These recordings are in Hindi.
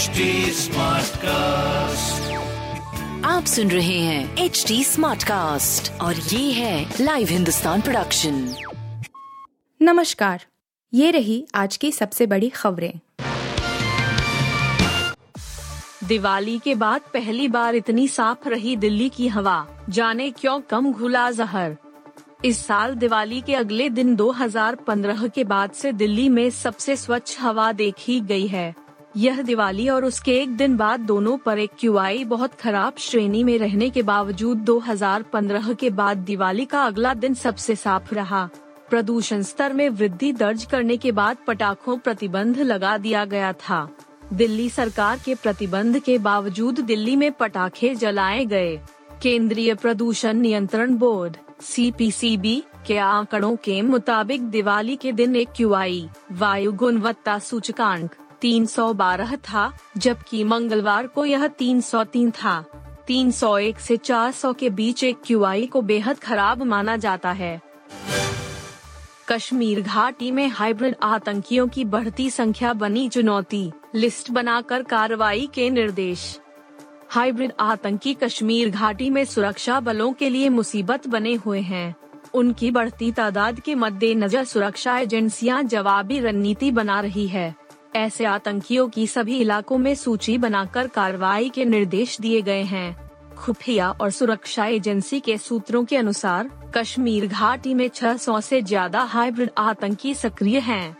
HD कास्ट आप सुन रहे हैं एच डी स्मार्ट कास्ट और ये है लाइव हिंदुस्तान प्रोडक्शन नमस्कार ये रही आज की सबसे बड़ी खबरें। दिवाली के बाद पहली बार इतनी साफ़ रही दिल्ली की हवा जाने क्यों कम घुला जहर? इस साल दिवाली के अगले दिन 2015 के बाद से दिल्ली में सबसे स्वच्छ हवा देखी गई है। यह दिवाली और उसके एक दिन बाद दोनों पर एक क्यू बहुत खराब श्रेणी में रहने के बावजूद 2015 के बाद दिवाली का अगला दिन सबसे साफ़ रहा। प्रदूषण स्तर में वृद्धि दर्ज करने के बाद पटाखों प्रतिबंध लगा दिया गया था। दिल्ली सरकार के प्रतिबंध के बावजूद दिल्ली में पटाखे जलाए गए। केंद्रीय प्रदूषण नियंत्रण बोर्ड सीपीसीबी के आंकड़ों के मुताबिक दिवाली के दिन एक क्यू वायु गुणवत्ता सूचकांक 312 था, जबकि मंगलवार को यह 303 था। 301 से 400 के बीच एक क्यूआई को बेहद खराब माना जाता है। कश्मीर घाटी में हाइब्रिड आतंकियों की बढ़ती संख्या बनी चुनौती, लिस्ट बनाकर कार्रवाई के निर्देश। हाइब्रिड आतंकी कश्मीर घाटी में सुरक्षा बलों के लिए मुसीबत बने हुए हैं। उनकी बढ़ती तादाद के मद्देनजर सुरक्षा एजेंसियाँ जवाबी रणनीति बना रही है। ऐसे आतंकियों की सभी इलाकों में सूची बनाकर कार्रवाई के निर्देश दिए गए हैं। खुफिया और सुरक्षा एजेंसी के सूत्रों के अनुसार, कश्मीर घाटी में 600 से ज़्यादा हाइब्रिड आतंकी सक्रिय हैं।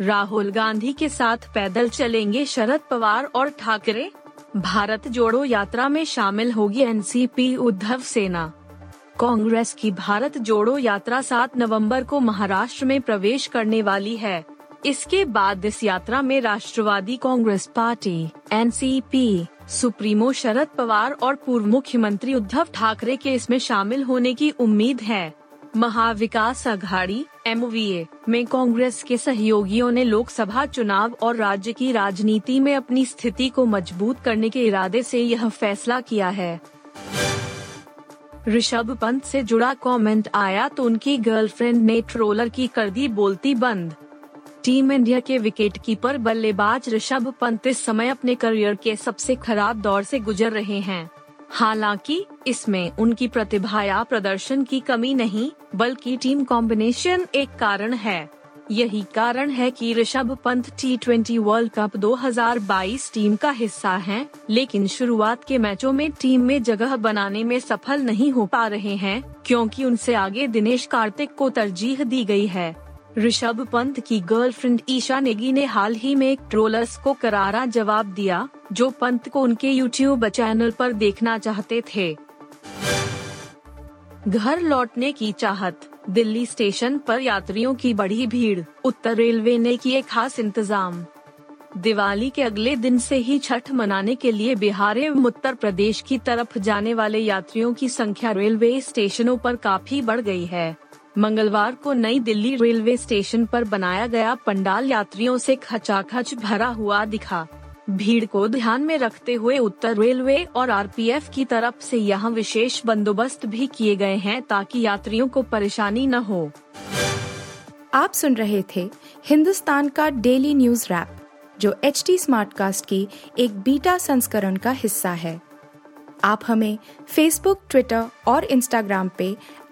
राहुल गांधी के साथ पैदल चलेंगे शरद पवार और ठाकरे। भारत जोड़ो यात्रा में शामिल होगी एनसीपी उद्धव सेना। कांग्रेस की भारत जोड़ो यात्रा 7 नवंबर को महाराष्ट्र में प्रवेश करने वाली है। इसके बाद इस यात्रा में राष्ट्रवादी Congress party, NCP, supremo Sharad Pawar और पूर्व मुख्यमंत्री उद्धव ठाकरे के इसमें शामिल होने की उम्मीद है। महाविकास अघाड़ी एम में कांग्रेस के सहयोगियों ने लोकसभा चुनाव और राज्य की राजनीति में अपनी स्थिति को मज़बूत करने के इरादे से यह फैसला किया है। ऋषभ पंत से जुड़ा कमेंट आया तो उनकी गर्लफ्रेंड ने ट्रोलर की कर दी बोलती बंद। टीम इंडिया के विकेट कीपर बल्लेबाज ऋषभ पंत इस समय अपने करियर के सबसे खराब दौर से गुजर रहे हैं। हालाँकि इसमें उनकी प्रतिभा या प्रदर्शन की कमी नहीं बल्कि टीम कॉम्बिनेशन एक कारण है। यही कारण है कि Rishabh Pant T twenty world cup 2022 team का हिस्सा हैं, लेकिन शुरुआत के मैचों में टीम में जगह बनाने में सफल नहीं हो पा रहे हैं क्योंकि उनसे आगे दिनेश कार्तिक को तरजीह दी गई है। ऋषभ पंत की गर्लफ्रेंड ईशा नेगी ने हाल ही में एक ट्रोलर्स को करारा जवाब दिया, जो पंत को उनके यूट्यूब चैनल पर देखना चाहते थे। घर लौटने की चाहत, दिल्ली स्टेशन पर यात्रियों की बढ़ी भीड़, उत्तर रेलवे ने किए खास इंतज़ाम। दिवाली के अगले दिन से ही छठ मनाने के लिए बिहार एवं उत्तर प्रदेश की तरफ़ जाने वाले यात्रियों की संख्या रेलवे स्टेशनों पर काफ़ी बढ़ गई है। मंगलवार को नई दिल्ली रेलवे स्टेशन पर बनाया गया पंडाल यात्रियों से खचाखच भरा हुआ दिखा। भीड़ को ध्यान में रखते हुए उत्तर रेलवे और आरपीएफ की तरफ़ से यहाँ विशेष बंदोबस्त भी किए गए हैं ताकि यात्रियों को परेशानी न हो। आप सुन रहे थे हिंदुस्तान का डेली न्यूज़ रैप, जो एच टी स्मार्ट कास्ट की एक बीटा संस्करण का हिस्सा है। आप हमें फेसबुक ट्विटर और इंस्टाग्राम पे